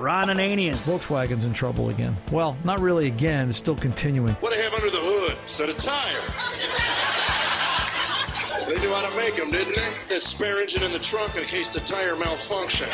Ron Ananian. Volkswagen's in trouble again. Well, not really again. It's still continuing. What do they have under the hood? Set of tire. They knew how to make them, didn't they? That spare engine in the trunk in case the tire malfunction.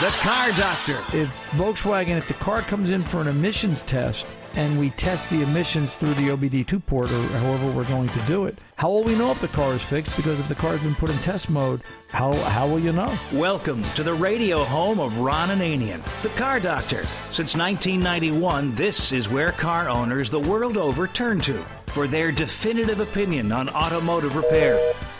The Car Doctor. If Volkswagen, if the car comes in for an emissions test and we test the emissions through the OBD2 port or however we're going to do it, how will we know if the car is fixed? Because if the car has been put in test mode, how, how will you know? Welcome to the radio home of Ron Ananian, the Car Doctor. Since 1991, this is where car owners the world over turn to for their definitive opinion on automotive repair.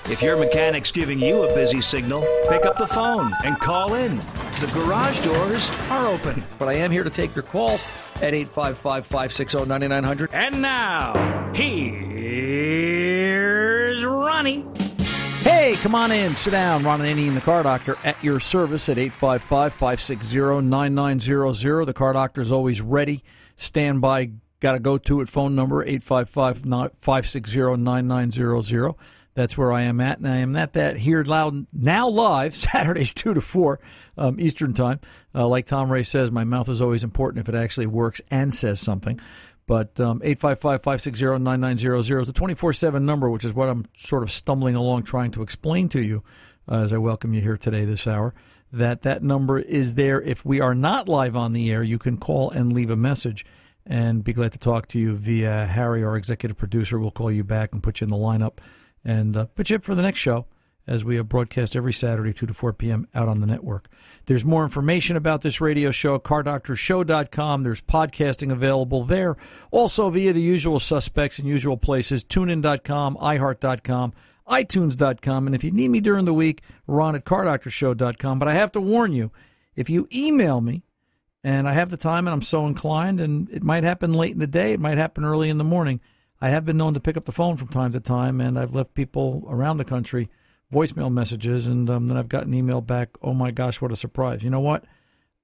If your mechanic's giving you a busy signal, pick up the phone and call in. The garage doors are open. But I am here to take your calls at 855 560 9900. And now, here's Ronnie. Hey, come on in. Sit down. Ron Ananian the Car Doctor at your service at 855 560 9900. The Car Doctor is always ready. Stand by. Got to go to it. Phone number 855 560 9900. That's where I am at, and I am at that here loud now live Saturdays two to four um, Eastern time. Uh, like Tom Ray says, my mouth is always important if it actually works and says something. But um, 855-560-9900 is the 24-7 number, which is what I'm sort of stumbling along trying to explain to you uh, as I welcome you here today this hour, that that number is there. If we are not live on the air, you can call and leave a message and be glad to talk to you via Harry, our executive producer. We'll call you back and put you in the lineup and uh, you up for the next show as we broadcast every Saturday, 2 to 4 p.m. out on the network. There's more information about this radio show at cardoctorshow.com. There's podcasting available there. Also via the usual suspects and usual places, tunein.com, iheart.com, itunes.com. And if you need me during the week, ron at cardoctorshow.com. But I have to warn you, if you email me, and I have the time and I'm so inclined, and it might happen late in the day, it might happen early in the morning – I have been known to pick up the phone from time to time, and I've left people around the country voicemail messages, and um, then I've gotten email back. Oh my gosh, what a surprise! You know what?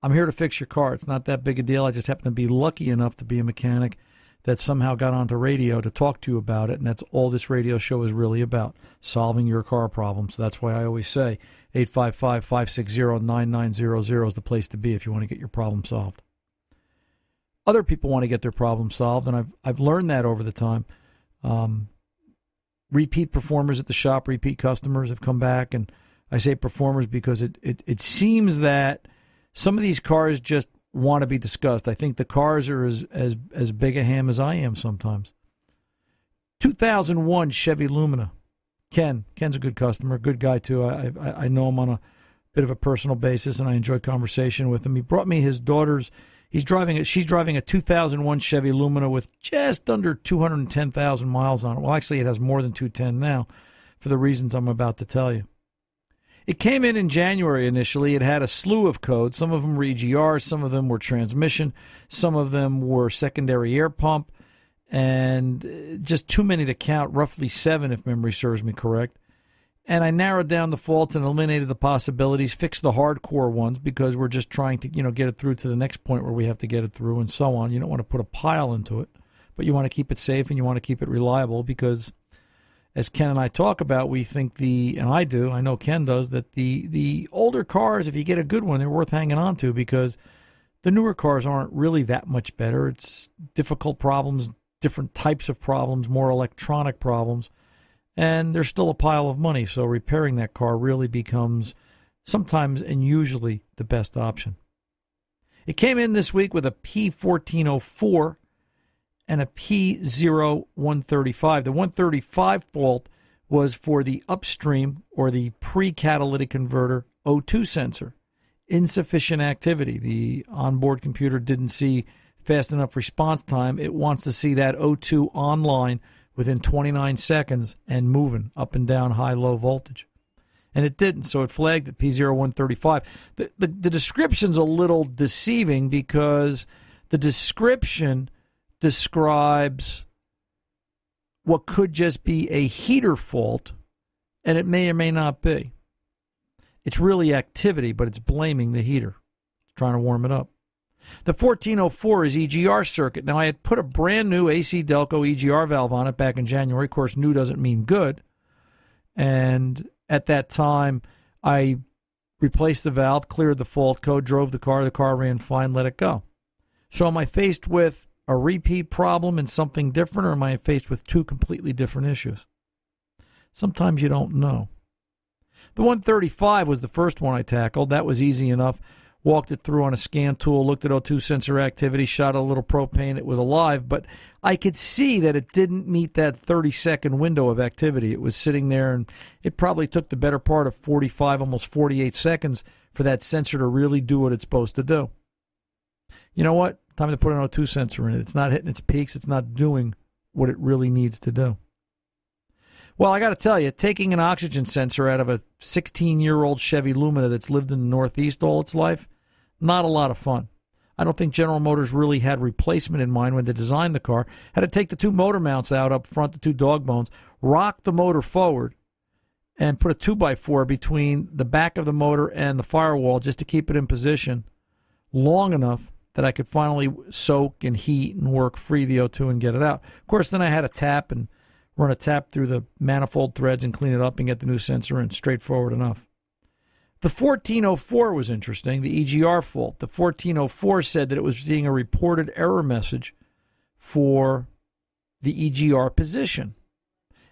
I'm here to fix your car. It's not that big a deal. I just happen to be lucky enough to be a mechanic that somehow got onto radio to talk to you about it, and that's all this radio show is really about solving your car problems. That's why I always say 855 560 9900 is the place to be if you want to get your problem solved other people want to get their problem solved, and I've I've learned that over the time. Um, repeat performers at the shop, repeat customers have come back, and I say performers because it, it, it seems that some of these cars just want to be discussed. I think the cars are as as as big a ham as I am sometimes. 2001 Chevy Lumina. Ken, Ken's a good customer, good guy too. I, I I know him on a bit of a personal basis, and I enjoy conversation with him. He brought me his daughter's He's driving she's driving a 2001 Chevy Lumina with just under 210,000 miles on it. Well, actually, it has more than 210 now for the reasons I'm about to tell you. It came in in January initially. It had a slew of codes. Some of them were EGR, some of them were transmission, some of them were secondary air pump, and uh, just too many to count, roughly seven if memory serves me correct and I narrowed down the faults and eliminated the possibilities, fixed the hardcore ones because we're just trying to, you know, get it through to the next point where we have to get it through and so on. You don't want to put a pile into it, but you want to keep it safe and you want to keep it reliable because as Ken and I talk about, we think the and I do, I know Ken does that the the older cars if you get a good one, they're worth hanging on to because the newer cars aren't really that much better. It's difficult problems, different types of problems, more electronic problems and there's still a pile of money. So repairing that car really becomes sometimes and usually the best option. It came in this week with a P1404 and a P0135. The 135 fault was for the upstream or the pre catalytic converter O2 sensor. Insufficient activity. The onboard computer didn't see fast enough response time. It wants to see that O2 online within 29 seconds and moving up and down high low voltage. And it didn't, so it flagged at P0135. The, the, the description's a little deceiving because the description describes what could just be a heater fault, and it may or may not be. It's really activity, but it's blaming the heater, it's trying to warm it up. The 1404 is EGR circuit. Now, I had put a brand new AC Delco EGR valve on it back in January. Of course, new doesn't mean good. And at that time, I replaced the valve, cleared the fault code, drove the car. The car ran fine, let it go. So am I faced with a repeat problem and something different, or am I faced with two completely different issues? Sometimes you don't know. The 135 was the first one I tackled. That was easy enough. Walked it through on a scan tool, looked at O2 sensor activity, shot a little propane. It was alive, but I could see that it didn't meet that 30 second window of activity. It was sitting there, and it probably took the better part of 45, almost 48 seconds for that sensor to really do what it's supposed to do. You know what? Time to put an O2 sensor in it. It's not hitting its peaks, it's not doing what it really needs to do. Well, I got to tell you, taking an oxygen sensor out of a 16 year old Chevy Lumina that's lived in the Northeast all its life, not a lot of fun. I don't think General Motors really had replacement in mind when they designed the car. Had to take the two motor mounts out up front, the two dog bones, rock the motor forward, and put a 2x4 between the back of the motor and the firewall just to keep it in position long enough that I could finally soak and heat and work free the O2 and get it out. Of course, then I had a tap and run a tap through the manifold threads and clean it up and get the new sensor in. Straightforward enough. The 1404 was interesting, the EGR fault. The 1404 said that it was seeing a reported error message for the EGR position.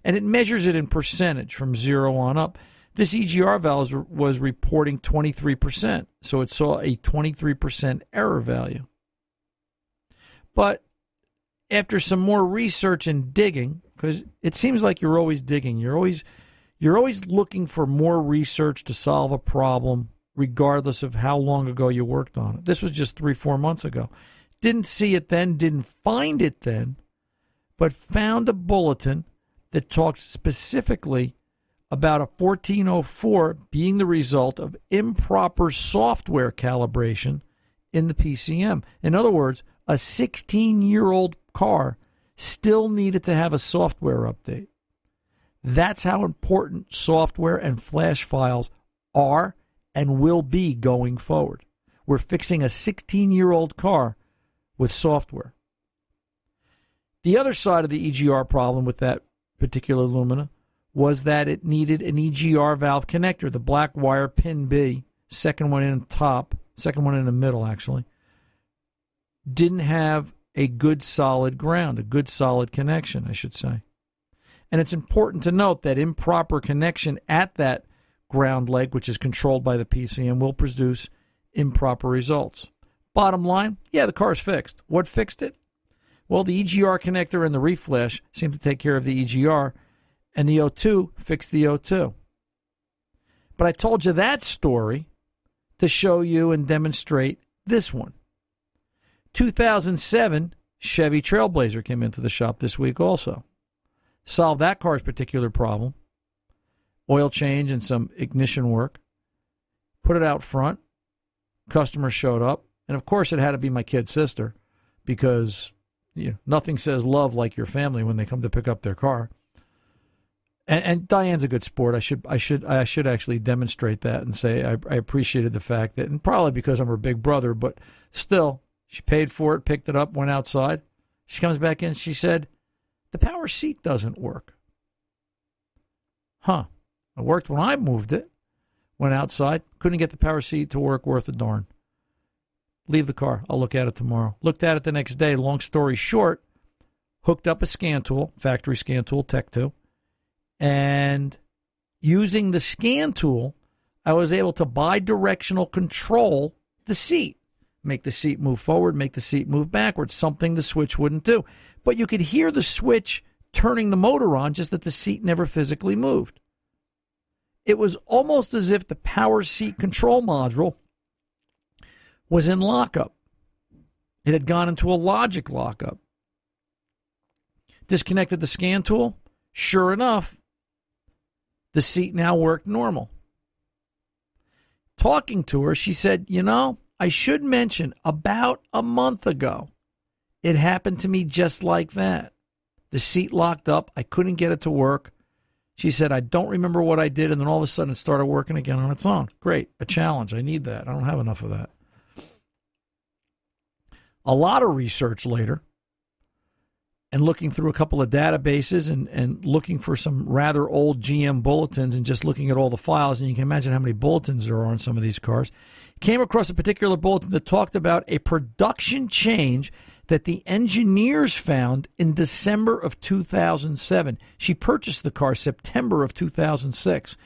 And it measures it in percentage from zero on up. This EGR valve was reporting 23%, so it saw a 23% error value. But after some more research and digging, because it seems like you're always digging, you're always you're always looking for more research to solve a problem, regardless of how long ago you worked on it. This was just three, four months ago. Didn't see it then, didn't find it then, but found a bulletin that talked specifically about a 1404 being the result of improper software calibration in the PCM. In other words, a 16 year old car still needed to have a software update. That's how important software and flash files are and will be going forward. We're fixing a 16 year old car with software. The other side of the EGR problem with that particular Lumina was that it needed an EGR valve connector, the black wire pin B, second one in top, second one in the middle actually, didn't have a good solid ground, a good solid connection, I should say. And it's important to note that improper connection at that ground leg, which is controlled by the PCM, will produce improper results. Bottom line, yeah, the car's fixed. What fixed it? Well, the EGR connector and the reflash seem to take care of the EGR, and the O2 fixed the O2. But I told you that story to show you and demonstrate this one. 2007 Chevy Trailblazer came into the shop this week also solve that car's particular problem oil change and some ignition work, put it out front. Customer showed up. And of course, it had to be my kid's sister because you know, nothing says love like your family when they come to pick up their car. And, and, Diane's a good sport. I should, I should, I should actually demonstrate that and say I, I appreciated the fact that, and probably because I'm her big brother, but still, she paid for it, picked it up, went outside. She comes back in. She said, the power seat doesn't work. Huh. It worked when I moved it. Went outside, couldn't get the power seat to work worth a darn. Leave the car. I'll look at it tomorrow. Looked at it the next day. Long story short, hooked up a scan tool, factory scan tool, Tech 2, and using the scan tool, I was able to bi-directional control the seat. Make the seat move forward, make the seat move backwards, something the switch wouldn't do but you could hear the switch turning the motor on, just that the seat never physically moved. It was almost as if the power seat control module was in lockup. It had gone into a logic lockup. Disconnected the scan tool. Sure enough, the seat now worked normal. Talking to her, she said, You know, I should mention about a month ago, it happened to me just like that. The seat locked up. I couldn't get it to work. She said, I don't remember what I did. And then all of a sudden it started working again on its own. Great. A challenge. I need that. I don't have enough of that. A lot of research later and looking through a couple of databases and, and looking for some rather old GM bulletins and just looking at all the files, and you can imagine how many bulletins there are on some of these cars, came across a particular bulletin that talked about a production change that the engineers found in December of 2007. She purchased the car September of 2006.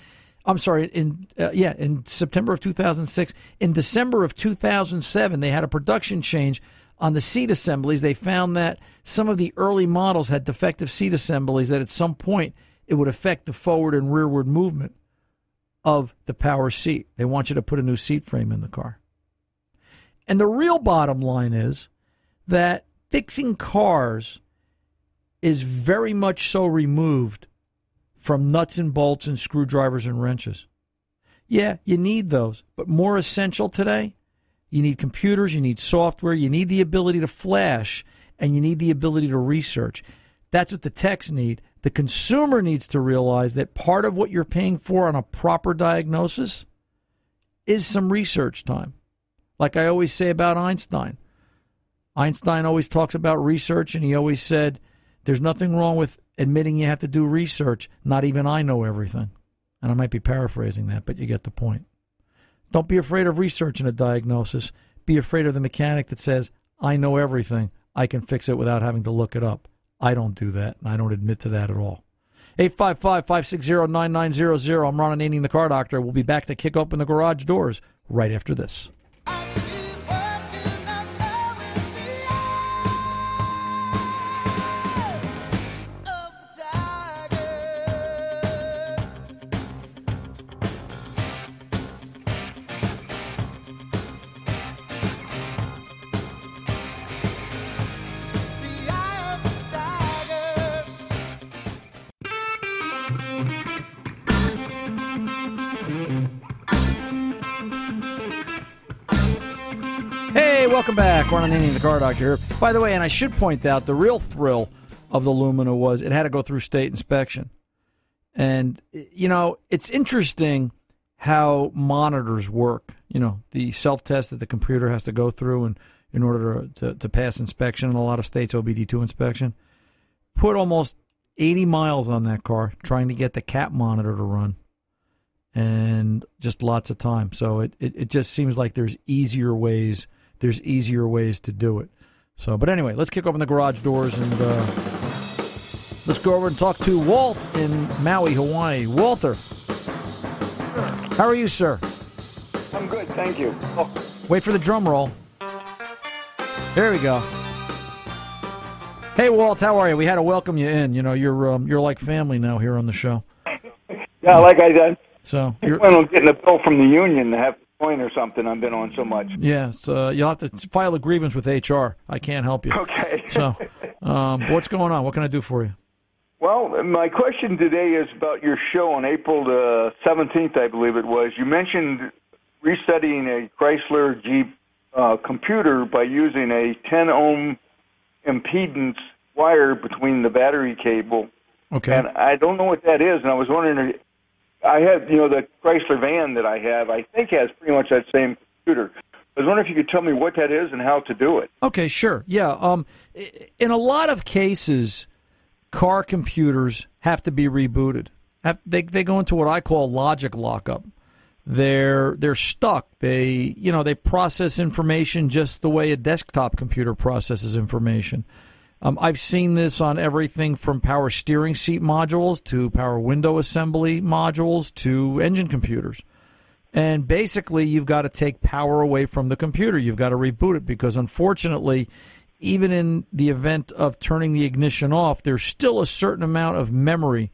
I'm sorry, in uh, yeah, in September of 2006. In December of 2007, they had a production change on the seat assemblies. They found that some of the early models had defective seat assemblies that at some point it would affect the forward and rearward movement of the power seat. They want you to put a new seat frame in the car. And the real bottom line is that fixing cars is very much so removed from nuts and bolts and screwdrivers and wrenches. Yeah, you need those, but more essential today, you need computers, you need software, you need the ability to flash, and you need the ability to research. That's what the techs need. The consumer needs to realize that part of what you're paying for on a proper diagnosis is some research time. Like I always say about Einstein, Einstein always talks about research, and he always said, There's nothing wrong with admitting you have to do research. Not even I know everything. And I might be paraphrasing that, but you get the point. Don't be afraid of researching a diagnosis. Be afraid of the mechanic that says, I know everything. I can fix it without having to look it up. I don't do that, and I don't admit to that at all. 855 560 9900. I'm Ron Ananian, the car doctor. We'll be back to kick open the garage doors right after this. Ron the car doctor here. By the way, and I should point out the real thrill of the Lumina was it had to go through state inspection. And, you know, it's interesting how monitors work. You know, the self test that the computer has to go through and in order to, to, to pass inspection in a lot of states, OBD2 inspection. Put almost 80 miles on that car trying to get the CAT monitor to run and just lots of time. So it, it, it just seems like there's easier ways there's easier ways to do it. So, but anyway, let's kick open the garage doors and uh, let's go over and talk to Walt in Maui, Hawaii. Walter, how are you, sir? I'm good, thank you. Oh, Wait for the drum roll. There we go. Hey, Walt, how are you? We had to welcome you in. You know, you're um, you're like family now here on the show. yeah, like I said, So you're on getting a bill from the union to have point or something. I've been on so much. yeah. So you'll have to file a grievance with HR. I can't help you. Okay. So, um, what's going on? What can I do for you? well, my question today is about your show on April the 17th, I believe it was. You mentioned resetting a Chrysler Jeep uh, computer by using a 10 ohm impedance wire between the battery cable. Okay. And I don't know what that is, and I was wondering. I have, you know, the Chrysler van that I have. I think has pretty much that same computer. I was wondering if you could tell me what that is and how to do it. Okay, sure. Yeah. Um, in a lot of cases, car computers have to be rebooted. Have, they they go into what I call logic lockup. They're they're stuck. They you know they process information just the way a desktop computer processes information. Um, I've seen this on everything from power steering seat modules to power window assembly modules to engine computers. And basically, you've got to take power away from the computer. You've got to reboot it because, unfortunately, even in the event of turning the ignition off, there's still a certain amount of memory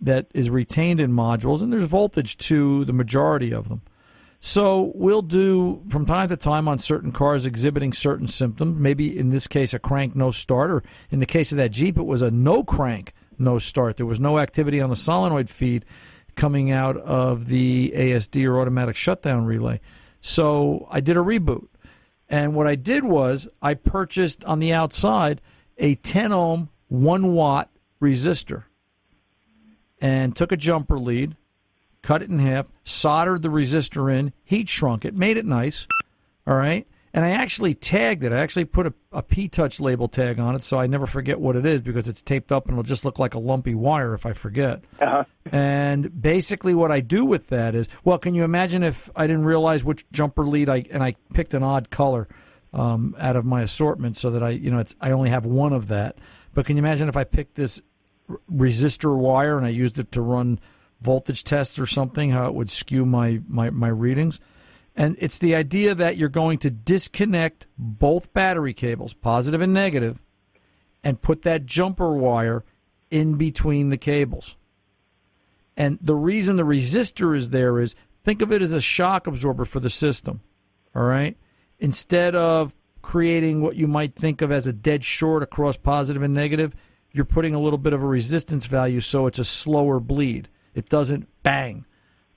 that is retained in modules, and there's voltage to the majority of them. So we'll do from time to time on certain cars exhibiting certain symptoms. Maybe in this case, a crank no start, or in the case of that Jeep, it was a no crank no start. There was no activity on the solenoid feed coming out of the ASD or automatic shutdown relay. So I did a reboot. And what I did was I purchased on the outside a 10 ohm, 1 watt resistor and took a jumper lead, cut it in half, soldered the resistor in, heat shrunk it, made it nice. All right. and I actually tagged it. I actually put a, a P Touch label tag on it, so I never forget what it is because it's taped up and it'll just look like a lumpy wire if I forget. Uh-huh. And basically, what I do with that is, well, can you imagine if I didn't realize which jumper lead I and I picked an odd color um, out of my assortment so that I, you know, it's I only have one of that. But can you imagine if I picked this resistor wire and I used it to run voltage test or something, how it would skew my, my, my readings? And it's the idea that you're going to disconnect both battery cables, positive and negative, and put that jumper wire in between the cables. And the reason the resistor is there is think of it as a shock absorber for the system. All right? Instead of creating what you might think of as a dead short across positive and negative, you're putting a little bit of a resistance value so it's a slower bleed. It doesn't bang.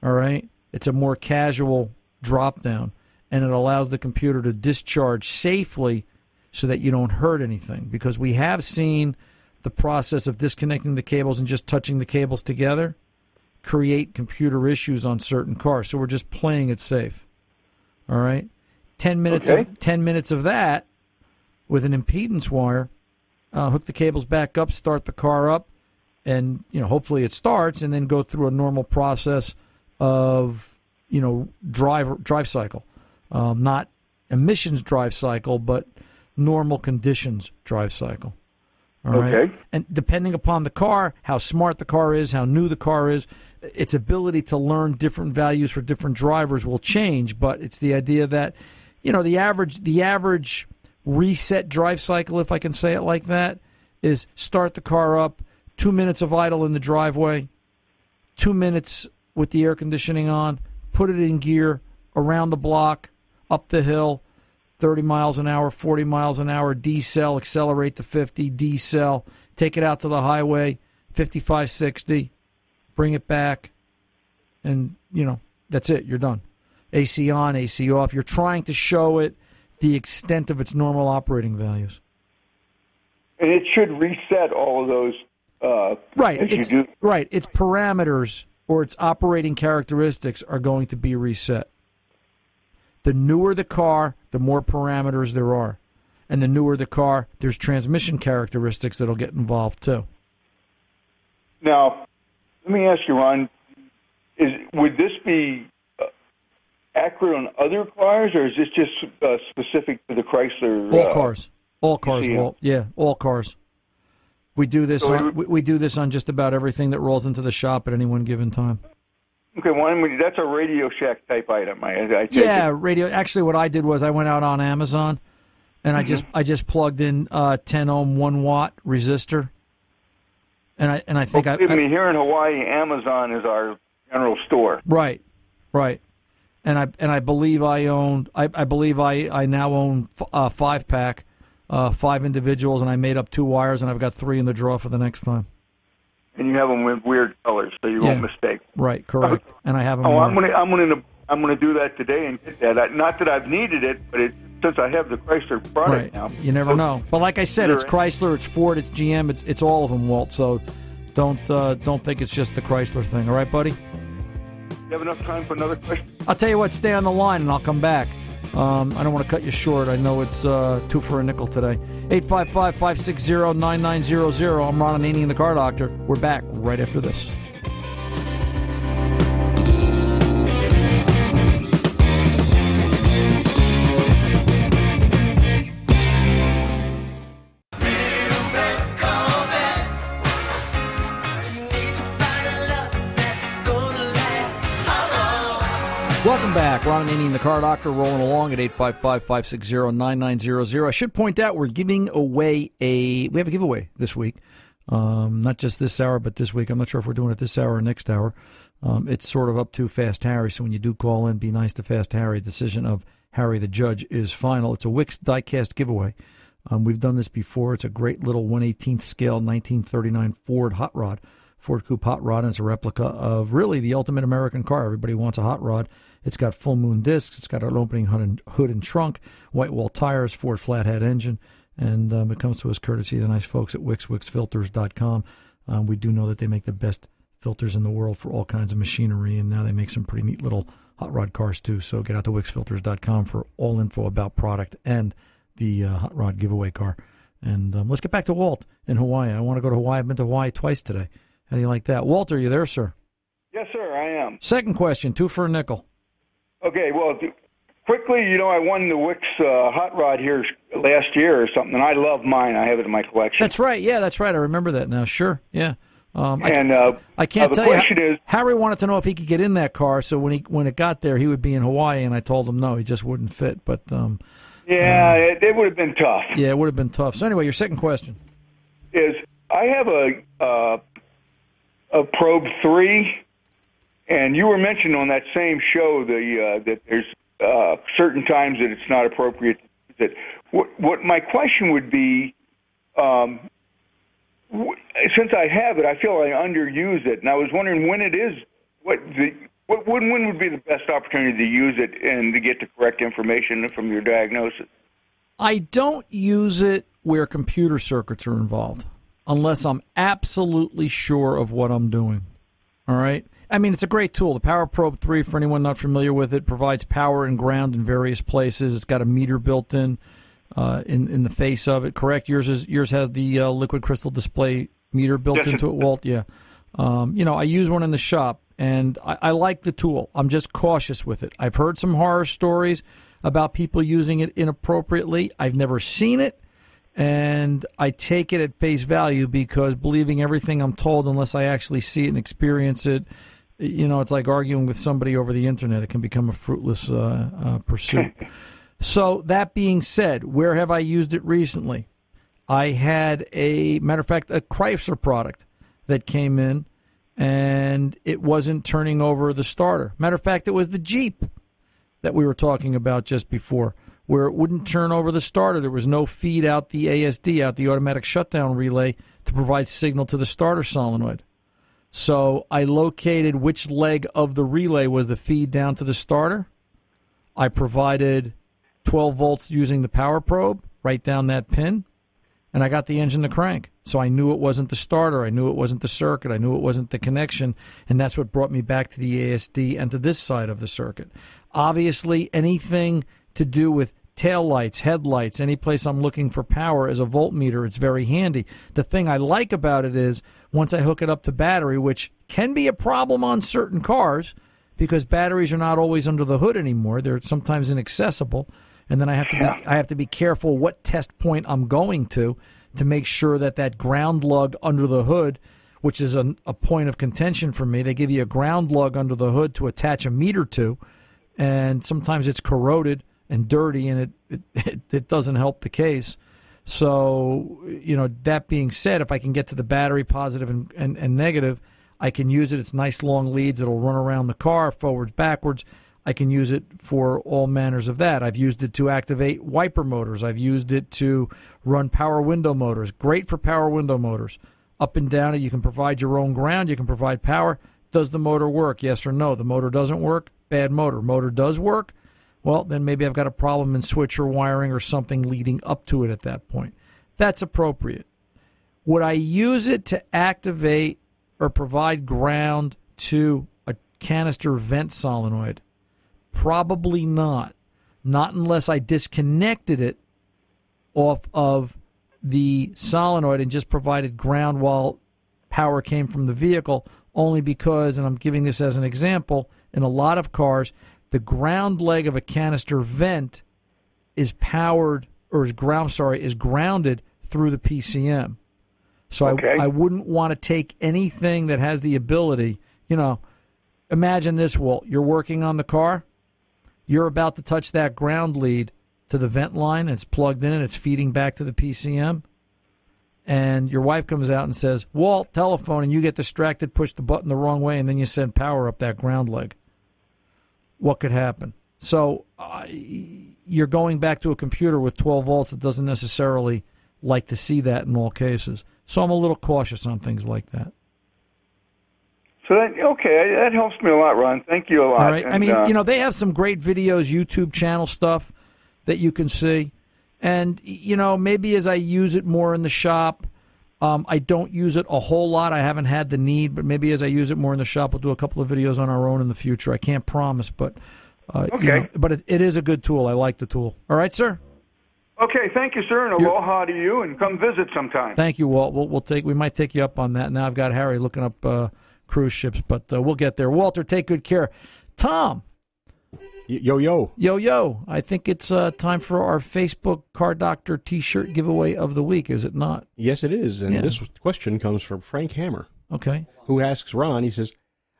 All right? It's a more casual drop down and it allows the computer to discharge safely so that you don't hurt anything because we have seen the process of disconnecting the cables and just touching the cables together create computer issues on certain cars so we're just playing it safe all right 10 minutes Okay. of 10 minutes of that with an impedance wire uh, hook the cables back up start the car up and you know hopefully it starts and then go through a normal process of you know drive drive cycle, um, not emissions drive cycle, but normal conditions drive cycle. All right, Okay. and depending upon the car, how smart the car is, how new the car is, its ability to learn different values for different drivers will change. But it's the idea that you know the average the average reset drive cycle, if I can say it like that, is start the car up, two minutes of idle in the driveway, two minutes with the air conditioning on, put it in gear around the block, up the hill, 30 miles an hour, 40 miles an hour, decel, accelerate to 50, decel, take it out to the highway, 55, 60, bring it back, and, you know, that's it. You're done. AC on, AC off. You're trying to show it the extent of its normal operating values. And it should reset all of those. Uh, Right. It's, do. right. Its parameters or its operating characteristics are going to be reset. The newer the car, the more parameters there are. And the newer the car, there's transmission characteristics that'll get involved too. Now, let me ask you, Ron. Is would this be uh, accurate on other cars, or is this just uh, specific to the Chrysler? All uh, cars. All cars, Walt. Yeah, all cars. We do this So on, we, we do this on just about everything that rolls into the shop at any one given time. Okay, well, that's a Radio Shack type item. I, I Yeah, it. radio. Actually, what I did was I went out on Amazon, and I just I just plugged in uh, 10 ohm one watt resistor, and I and I think Well, I, I me, here in Hawaii, Amazon is our general store. right, right, and I and I believe I own I, I believe I I now own f- uh, five pack, uh, five individuals, and I made up two wires, and I've got three in the drawer for the next time. and you have them with weird colors, so you won't mistake. Right, correct, and I have them. Oh, I'm gonna, I'm gonna, I'm gonna do that today and get that. I, not that I've needed it, but it, since I have the Chrysler product Right. now, You never know. But like I said, it's Chrysler, it's Ford, it's GM, it's it's all of them, Walt. So don't uh, don't think it's just the Chrysler thing. All right, buddy. You have enough time for another question? I'll tell you what. Stay on the line, and I'll come back. Um, I don't want to cut you short. I know it's uh, two for a nickel today. 855 560 9900. I'm Ron Ananian the Car Doctor. We're back right after this. The Car Doctor rolling along at 855-560-9900. I should point out we're giving away a we have a giveaway this week. Um, not just this hour, but this week. I'm not sure if we're doing it this hour or next hour. Um, it's sort of up to Fast Harry, so when you do call in, be nice to Fast Harry. Decision of Harry the judge is final. It's a Wix diecast giveaway. Um, we've done this before. It's a great little 118th scale 1939 Ford hot rod, Ford Coupe hot rod, and it's a replica of really the ultimate American car. Everybody wants a hot rod. It's got full moon discs. It's got an opening hood and, hood and trunk, white wall tires, Ford flathead engine, and um, it comes to us courtesy of the nice folks at WixWixFilters.com. Um, we do know that they make the best filters in the world for all kinds of machinery, and now they make some pretty neat little hot rod cars too. So get out to wixfilters.com for all info about product and the uh, hot rod giveaway car. And um, let's get back to Walt in Hawaii. I want to go to Hawaii. I've been to Hawaii twice today. How do you like that? Walter, are you there, sir? Yes, sir, I am. Second question, two for a nickel. Okay, well, quickly, you know, I won the Wix uh, hot rod here last year or something, and I love mine. I have it in my collection. That's right. Yeah, that's right. I remember that now. Sure. Yeah. Um, I, and uh, I can't uh, tell you. is, Harry wanted to know if he could get in that car, so when he when it got there, he would be in Hawaii, and I told him no, he just wouldn't fit. But um, yeah, it, it would have been tough. yeah, it would have been tough. So anyway, your second question. Is I have a uh, a Probe three, and you were mentioned on that same show the uh, that there's uh, certain times that it's not appropriate. That what what my question would be. Um, since I have it, I feel I underuse it, and I was wondering when it is what the what when when would be the best opportunity to use it and to get the correct information from your diagnosis. I don't use it where computer circuits are involved unless I'm absolutely sure of what I'm doing. All right? I mean, it's a great tool. The Power Probe 3, for anyone not familiar with it, provides power and ground in various places. It's got a meter built in uh, in, in the face of it, correct? Yours is yours has the uh, liquid crystal display meter built Yes. into it, Walt? Yeah. Um, you know, I use one in the shop, and I, I like the tool. I'm just cautious with it. I've heard some horror stories about people using it inappropriately. I've never seen it, and I take it at face value because believing everything I'm told unless I actually see it and experience it, you know, it's like arguing with somebody over the internet. It can become a fruitless uh, uh, pursuit. so that being said, where have I used it recently? I had a matter of fact a Chrysler product that came in and it wasn't turning over the starter. Matter of fact, it was the Jeep that we were talking about just before, where it wouldn't turn over the starter. There was no feed out the ASD, out the automatic shutdown relay, to provide signal to the starter solenoid. So I located which leg of the relay was the feed down to the starter. I provided 12 volts using the power probe right down that pin, and I got the engine to crank. So I knew it wasn't the starter. I knew it wasn't the circuit. I knew it wasn't the connection. And that's what brought me back to the ASD and to this side of the circuit. Obviously, anything to do with tail lights, headlights, any place I'm looking for power as a voltmeter, it's very handy. The thing I like about it is once I hook it up to battery, which can be a problem on certain cars because batteries are not always under the hood anymore. They're sometimes inaccessible. And then I have to be, I have to be careful what test point I'm going to to make sure that that ground lug under the hood, which is a, a point of contention for me, they give you a ground lug under the hood to attach a meter to, and sometimes it's corroded and dirty, and it it, it doesn't help the case. So, you know, that being said, if I can get to the battery positive and, and, and negative, I can use it. It's nice long leads. It'll run around the car, forwards, backwards. I can use it for all manners of that. I've used it to activate wiper motors. I've used it to run power window motors. Great for power window motors. Up and down you can provide your own ground. You can provide power. Does the motor work? Yes or no? The motor doesn't work. Bad motor. Motor does work. Well, then maybe I've got a problem in switch or wiring or something leading up to it at that point. That's appropriate. Would I use it to activate or provide ground to a canister vent solenoid? Probably not. Not unless I disconnected it off of the solenoid and just provided ground while power came from the vehicle, only because, and I'm giving this as an example, in a lot of cars, the ground leg of a canister vent is powered or is ground sorry is grounded through the PCM. So Okay. I, I wouldn't want to take anything that has the ability, you know, imagine this, Walt. You're working on the car, you're about to touch that ground lead to the vent line, it's plugged in and it's feeding back to the PCM. And your wife comes out and says, Walt, telephone, and you get distracted, push the button the wrong way, and then you send power up that ground leg what could happen. So uh, you're going back to a computer with 12 volts that doesn't necessarily like to see that in all cases. So I'm a little cautious on things like that. So that okay, that helps me a lot, Ron. Thank you a lot. All right. I mean, uh, you know, they have some great videos, YouTube channel stuff that you can see. And, you know, maybe as I use it more in the shop, Um, I don't use it a whole lot. I haven't had the need, but maybe as I use it more in the shop, we'll do a couple of videos on our own in the future. I can't promise, but uh, you Okay. know, but it, it is a good tool. I like the tool. All right, sir. Okay, thank you, sir, and aloha to you, and come visit sometime. Thank you, Walt. We'll, we'll take we might take you up on that. Now I've got Harry looking up uh, cruise ships, but uh, we'll get there. Walter, take good care. Tom, Yo yo. yo yo, I think it's uh, time for our Facebook Car Doctor T-shirt giveaway of the week. Is it not? Yes, it is. And Yeah. this question comes from Frank Hammer, Okay. who asks Ron. He says,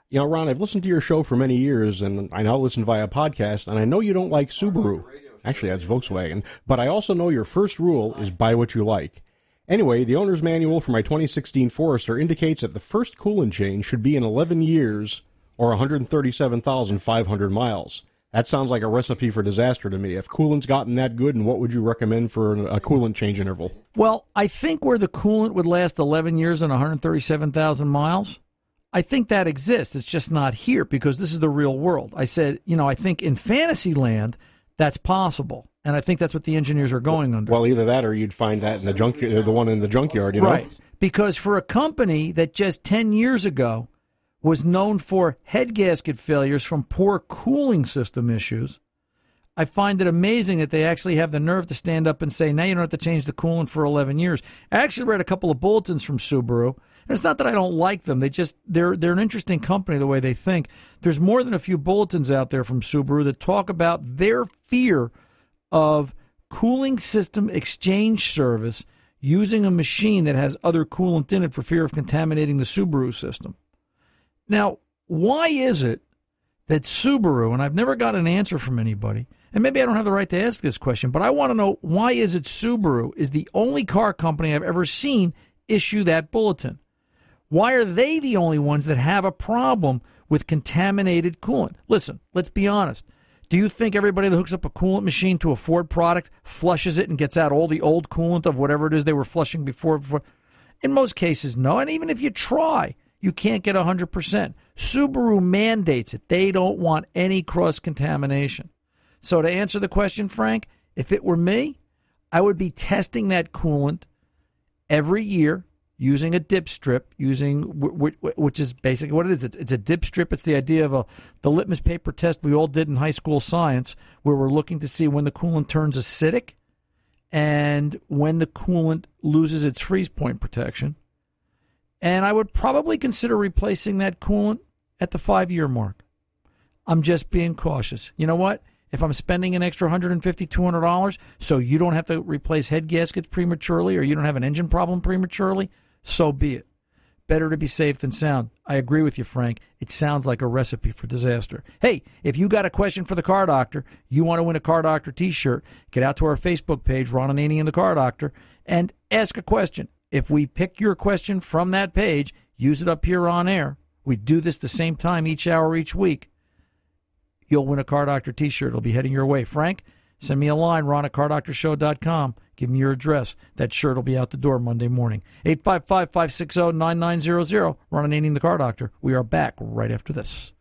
"You know, Ron, I've listened to your show for many years, and I now listen via podcast. And I know you don't like Subaru. Actually, that's Volkswagen. But I also know your first rule is buy what you like." Anyway, the owner's manual for my 2016 Forester indicates that the first coolant change should be in 11 years or 137,500 miles. That sounds like a recipe for disaster to me. If coolant's gotten that good, and what would you recommend for a coolant change interval? Well, I think where the coolant would last 11 years and 137,000 miles, I think that exists. It's just not here because this is the real world. I said, you know, I think in fantasy land that's possible, and I think that's what the engineers are going under. Well, either that or you'd find that in the junk, uh, the one in the junkyard. You know, Right. Because for a company that just 10 years ago was known for head gasket failures from poor cooling system issues, I find it amazing that they actually have the nerve to stand up and say, now you don't have to change the coolant for 11 years. I actually read a couple of bulletins from Subaru. And it's not that I don't like them. They just they're they're an interesting company the way they think. There's more than a few bulletins out there from Subaru that talk about their fear of cooling system exchange service using a machine that has other coolant in it for fear of contaminating the Subaru system. Now, why is it that Subaru, and I've never got an answer from anybody, and maybe I don't have the right to ask this question, but I want to know why is it Subaru is the only car company I've ever seen issue that bulletin? Why are they the only ones that have a problem with contaminated coolant? Listen, let's be honest. Do you think everybody that hooks up a coolant machine to a Ford product flushes it and gets out all the old coolant of whatever it is they were flushing before? before? In most cases, no. And even if you try, you can't get 100%. Subaru mandates it. They don't want any cross contamination. So, to answer the question, Frank, if it were me, I would be testing that coolant every year using a dip strip, using wh- wh- which is basically what it is. It's a dip strip. It's the idea of a the litmus paper test we all did in high school science, where we're looking to see when the coolant turns acidic and when the coolant loses its freeze point protection. And I would probably consider replacing that coolant at the five year mark. I'm just being cautious. You know what? If I'm spending an extra $150, $200 so you don't have to replace head gaskets prematurely or you don't have an engine problem prematurely, so be it. Better to be safe than sound. I agree with you, Frank. It sounds like a recipe for disaster. Hey, if you got a question for the car doctor, you want to win a car doctor t shirt, get out to our Facebook page, Ron Ananian the Car Doctor, and ask a question. If we pick your question from that page, use it up here on air. We do this the same time each hour each week. You'll win a Car Doctor t shirt. It'll be heading your way. Frank, send me a line, ron at cardoctorshow.com. Give me your address. That shirt will be out the door Monday morning. 855 560 9900. Ron and the Car Doctor. We are back right after this.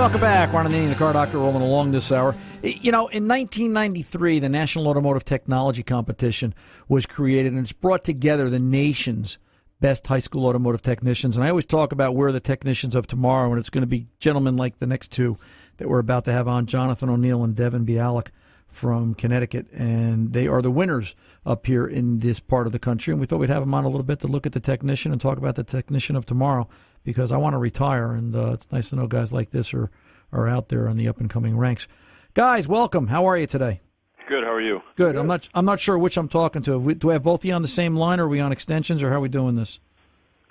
Welcome back. Ron and the Car Doctor, rolling along this hour. You know, in 1993, the National Automotive Technology Competition was created, and it's brought together the nation's best high school automotive technicians. And I always talk about where the technicians of tomorrow, and it's going to be gentlemen like the next two that we're about to have on, Jonathan O'Neill and Devon Bialek from Connecticut, and they are the winners up here in this part of the country. And we thought we'd have them on a little bit to look at the technician and talk about the technician of tomorrow because I want to retire, and uh, it's nice to know guys like this are are out there in the up and coming ranks. Guys, welcome. How are you today? Good. How are you? Good. I'm not. I'm not sure which I'm talking to. We- Do I have both of you on the same line, or are we on extensions, or how are we doing this?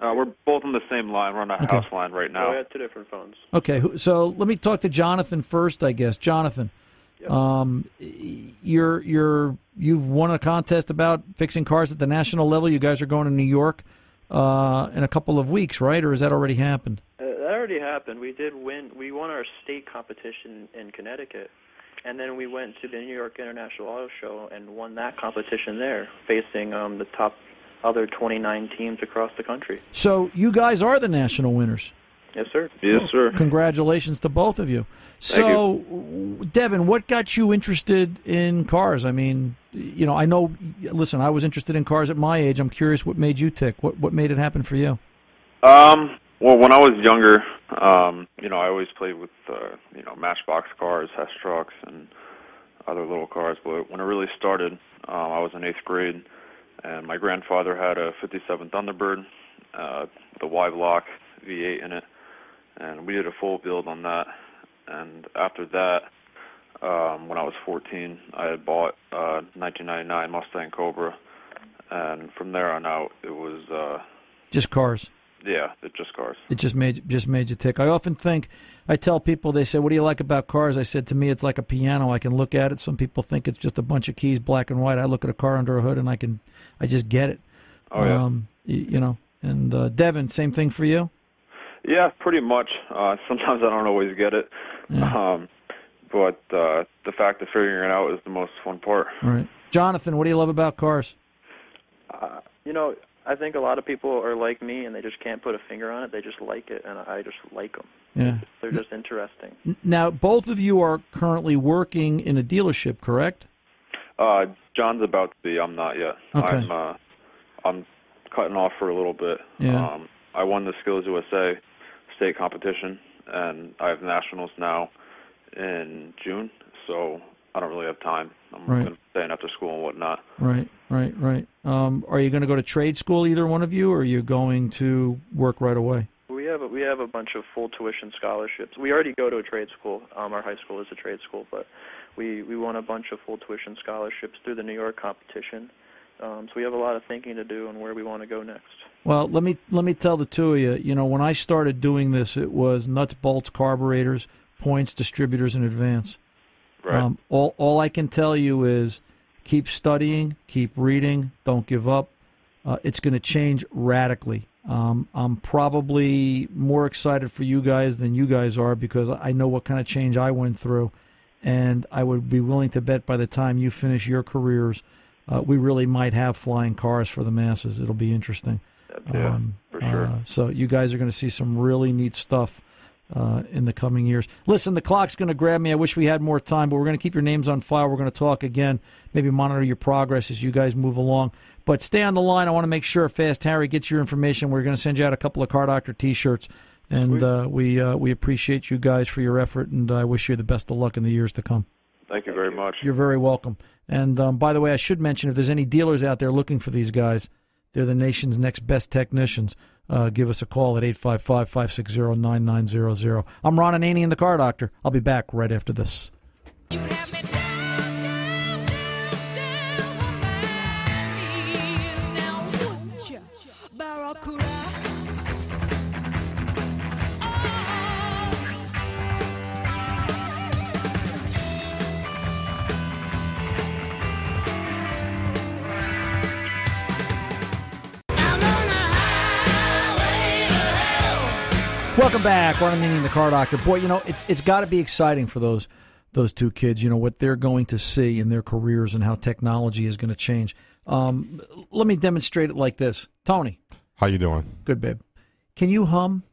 Uh, we're both on the same line. We're on a Okay. house line right now. we had two different phones. Okay, so let me talk to Jonathan first, I guess. Jonathan, um, you're you're you've won a contest about fixing cars at the national level. You guys are going to New York uh, in a couple of weeks, right? Or has that already happened? Uh, that already happened. We did win. We won our state competition in Connecticut, and then we went to the New York International Auto Show and won that competition there, facing um, the top other 29 teams across the country. So you guys are the national winners. Yes, sir. Yes, sir. Congratulations to both of you. So, Devon, what got you interested in cars? I mean, you know, I know. Listen, I was interested in cars at my age. I'm curious what made you tick. What what made it happen for you? Um, well, when I was younger, um, you know, I always played with, uh, you know, Matchbox cars, Hess trucks, and other little cars. But when it really started, um, I was in eighth grade, and my grandfather had a '57 Thunderbird, uh, with a Y block V8 in it, and we did a full build on that. And after that, um, when I was 14, I had bought a 1999 Mustang Cobra, and from there on out, it was, uh, Just cars. yeah, it just cars. It just made just made you tick. I often think I tell people they say, "What do you like about cars?" I said, "To me, it's like a piano. I can look at it. Some people think it's just a bunch of keys, black and white. I look at a car under a hood, and I can, I just get it. Oh yeah. Um, y- you know. And uh, Devon, same thing for you. Yeah, pretty much. Uh, sometimes I don't always get it, um, but uh, the fact of figuring it out is the most fun part. All right, Jonathan, what do you love about cars? Uh, you know, I think a lot of people are like me, and they just can't put a finger on it. They just like it, and I just like them. Yeah. They're just interesting. Now, both of you are currently working in a dealership, correct? Uh, John's about to be. I'm not yet. Okay. I'm uh, I'm cutting off for a little bit. Yeah. Um, I won the Skills USA state competition, and I have nationals now in June. So I don't really have time. I'm Right. going to staying after school and whatnot. Right, right, right. Um, are you going to go to trade school, either one of you, or are you going to work right away? We have a, we have a bunch of full tuition scholarships. We already go to a trade school. Um, our high school is a trade school, but we we won a bunch of full tuition scholarships through the New York competition. Um, so we have a lot of thinking to do on where we want to go next. Well, let me let me tell the two of you. You know, when I started doing this, it was nuts, bolts, carburetors, points, distributors, in advance. Right. Um, all all I can tell you is keep studying, keep reading, don't give up. Uh, it's going to change radically. Um, I'm probably more excited for you guys than you guys are because I know what kind of change I went through, and I would be willing to bet by the time you finish your careers, uh, we really might have flying cars for the masses. It'll be interesting. Yeah, for sure. Uh, so you guys are going to see some really neat stuff uh, in the coming years. Listen, the clock's going to grab me. I wish we had more time, but we're going to keep your names on file. We're going to talk again, maybe monitor your progress as you guys move along. But stay on the line. I want to make sure Fast Harry gets your information. We're going to send you out a couple of Car Doctor T-shirts, and uh, we uh, we appreciate you guys for your effort, and I wish you the best of luck in the years to come. Thank you very much. You're very welcome. And um, by the way, I should mention if there's any dealers out there looking for these guys, they're the nation's next best technicians. Uh, give us a call at 855 560 9900. I'm Ron Ananian, the car doctor. I'll be back right after this. Welcome back. Ron Ananian the car doctor. Boy, you know, it's it's got to be exciting for those those two kids, you know, what they're going to see in their careers and how technology is going to change. Um, let me demonstrate it like this. Tony. How you doing? Good, babe. Can you hum?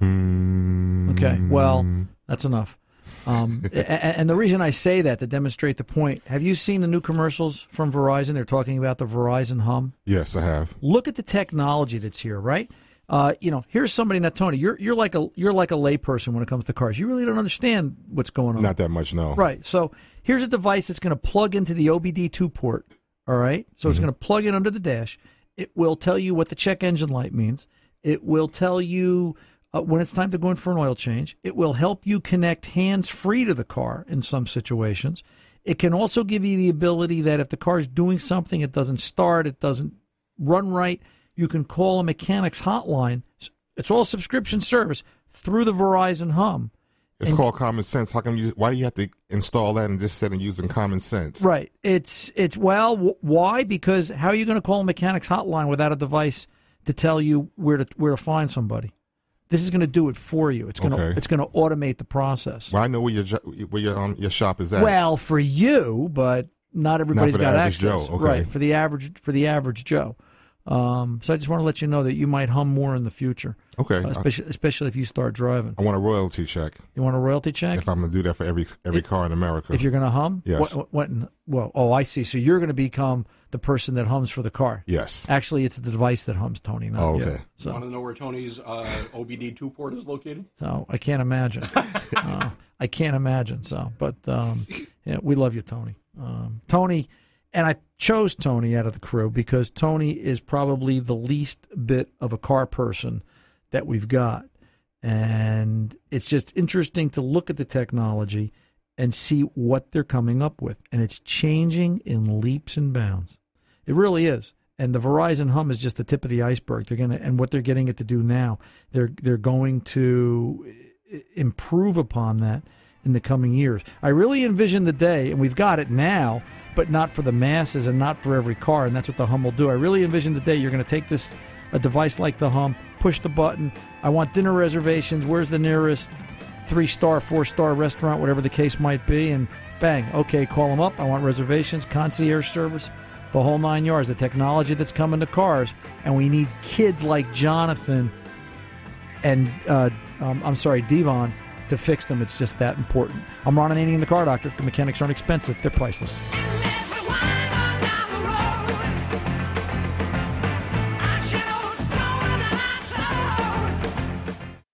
Hmm. Okay. Well, that's enough. Um, and the reason I say that to demonstrate the point, have you seen the new commercials from Verizon? They're talking about the Verizon hum. Yes, I have. Look at the technology that's here, right? Uh, you know, here's somebody now, Tony. You're you're like a you're like a layperson when it comes to cars. You really don't understand what's going on. Not that much, no. Right. So here's a device that's going to plug into the OBD2 port. All right. So it's going to plug in under the dash. It will tell you what the check engine light means. It will tell you uh, when it's time to go in for an oil change. It will help you connect hands free to the car in some situations. It can also give you the ability that if the car is doing something, it doesn't start, it doesn't run right, you can call a mechanics hotline. It's all subscription service through the Verizon Hum. It's And- called common sense. How come you? Why do you have to install that and just set and using common sense? Right. It's it's well, wh- why? Because how are you going to call a mechanics hotline without a device to tell you where to where to find somebody? This is going to do it for you. It's going to Okay. it's going to automate the process. Well, I know where your where your um, your shop is at. Well, for you, but not everybody's the got access. Joe, okay. Right for the average for the average Joe. Um, so I just want to let you know that you might hum more in the future. Okay. uh, especially especially if you start driving. I want a royalty check You want a royalty check if I'm going to do that for every every car in America. if you're going to hum. Yes. What, what, what in- well, oh, I see. So you're going to become the person that hums for the car. yes. Actually, it's the device that hums, Tony. Not Oh, you. okay. Want to know where Tony's uh, OBD2 port is located? so I can't imagine. uh, I can't imagine. So, but um, yeah, we love you, Tony. Um, Tony, and I chose Tony out of the crew because Tony is probably the least bit of a car person that we've got, and it's just interesting to look at the technology and see what they're coming up with, and it's changing in leaps and bounds. It really is. And the Verizon Hum is just the tip of the iceberg. They're gonna, and what they're getting it to do now, they're they're going to improve upon that in the coming years. I really envision the day, and we've got it now, but not for the masses and not for every car, and that's what the Hum will do. I really envision the day you're going to take this a device like the Hum, push the button. I want dinner reservations. Where's the nearest three star, four star restaurant, whatever the case might be, and bang, okay, call them up. I want reservations, concierge service, the whole nine yards. The technology that's coming to cars, and we need kids like Jonathan and uh, um, I'm sorry, Devon to fix them. It's just that important. I'm Ron Ananian, the car doctor. The mechanics aren't expensive; they're priceless.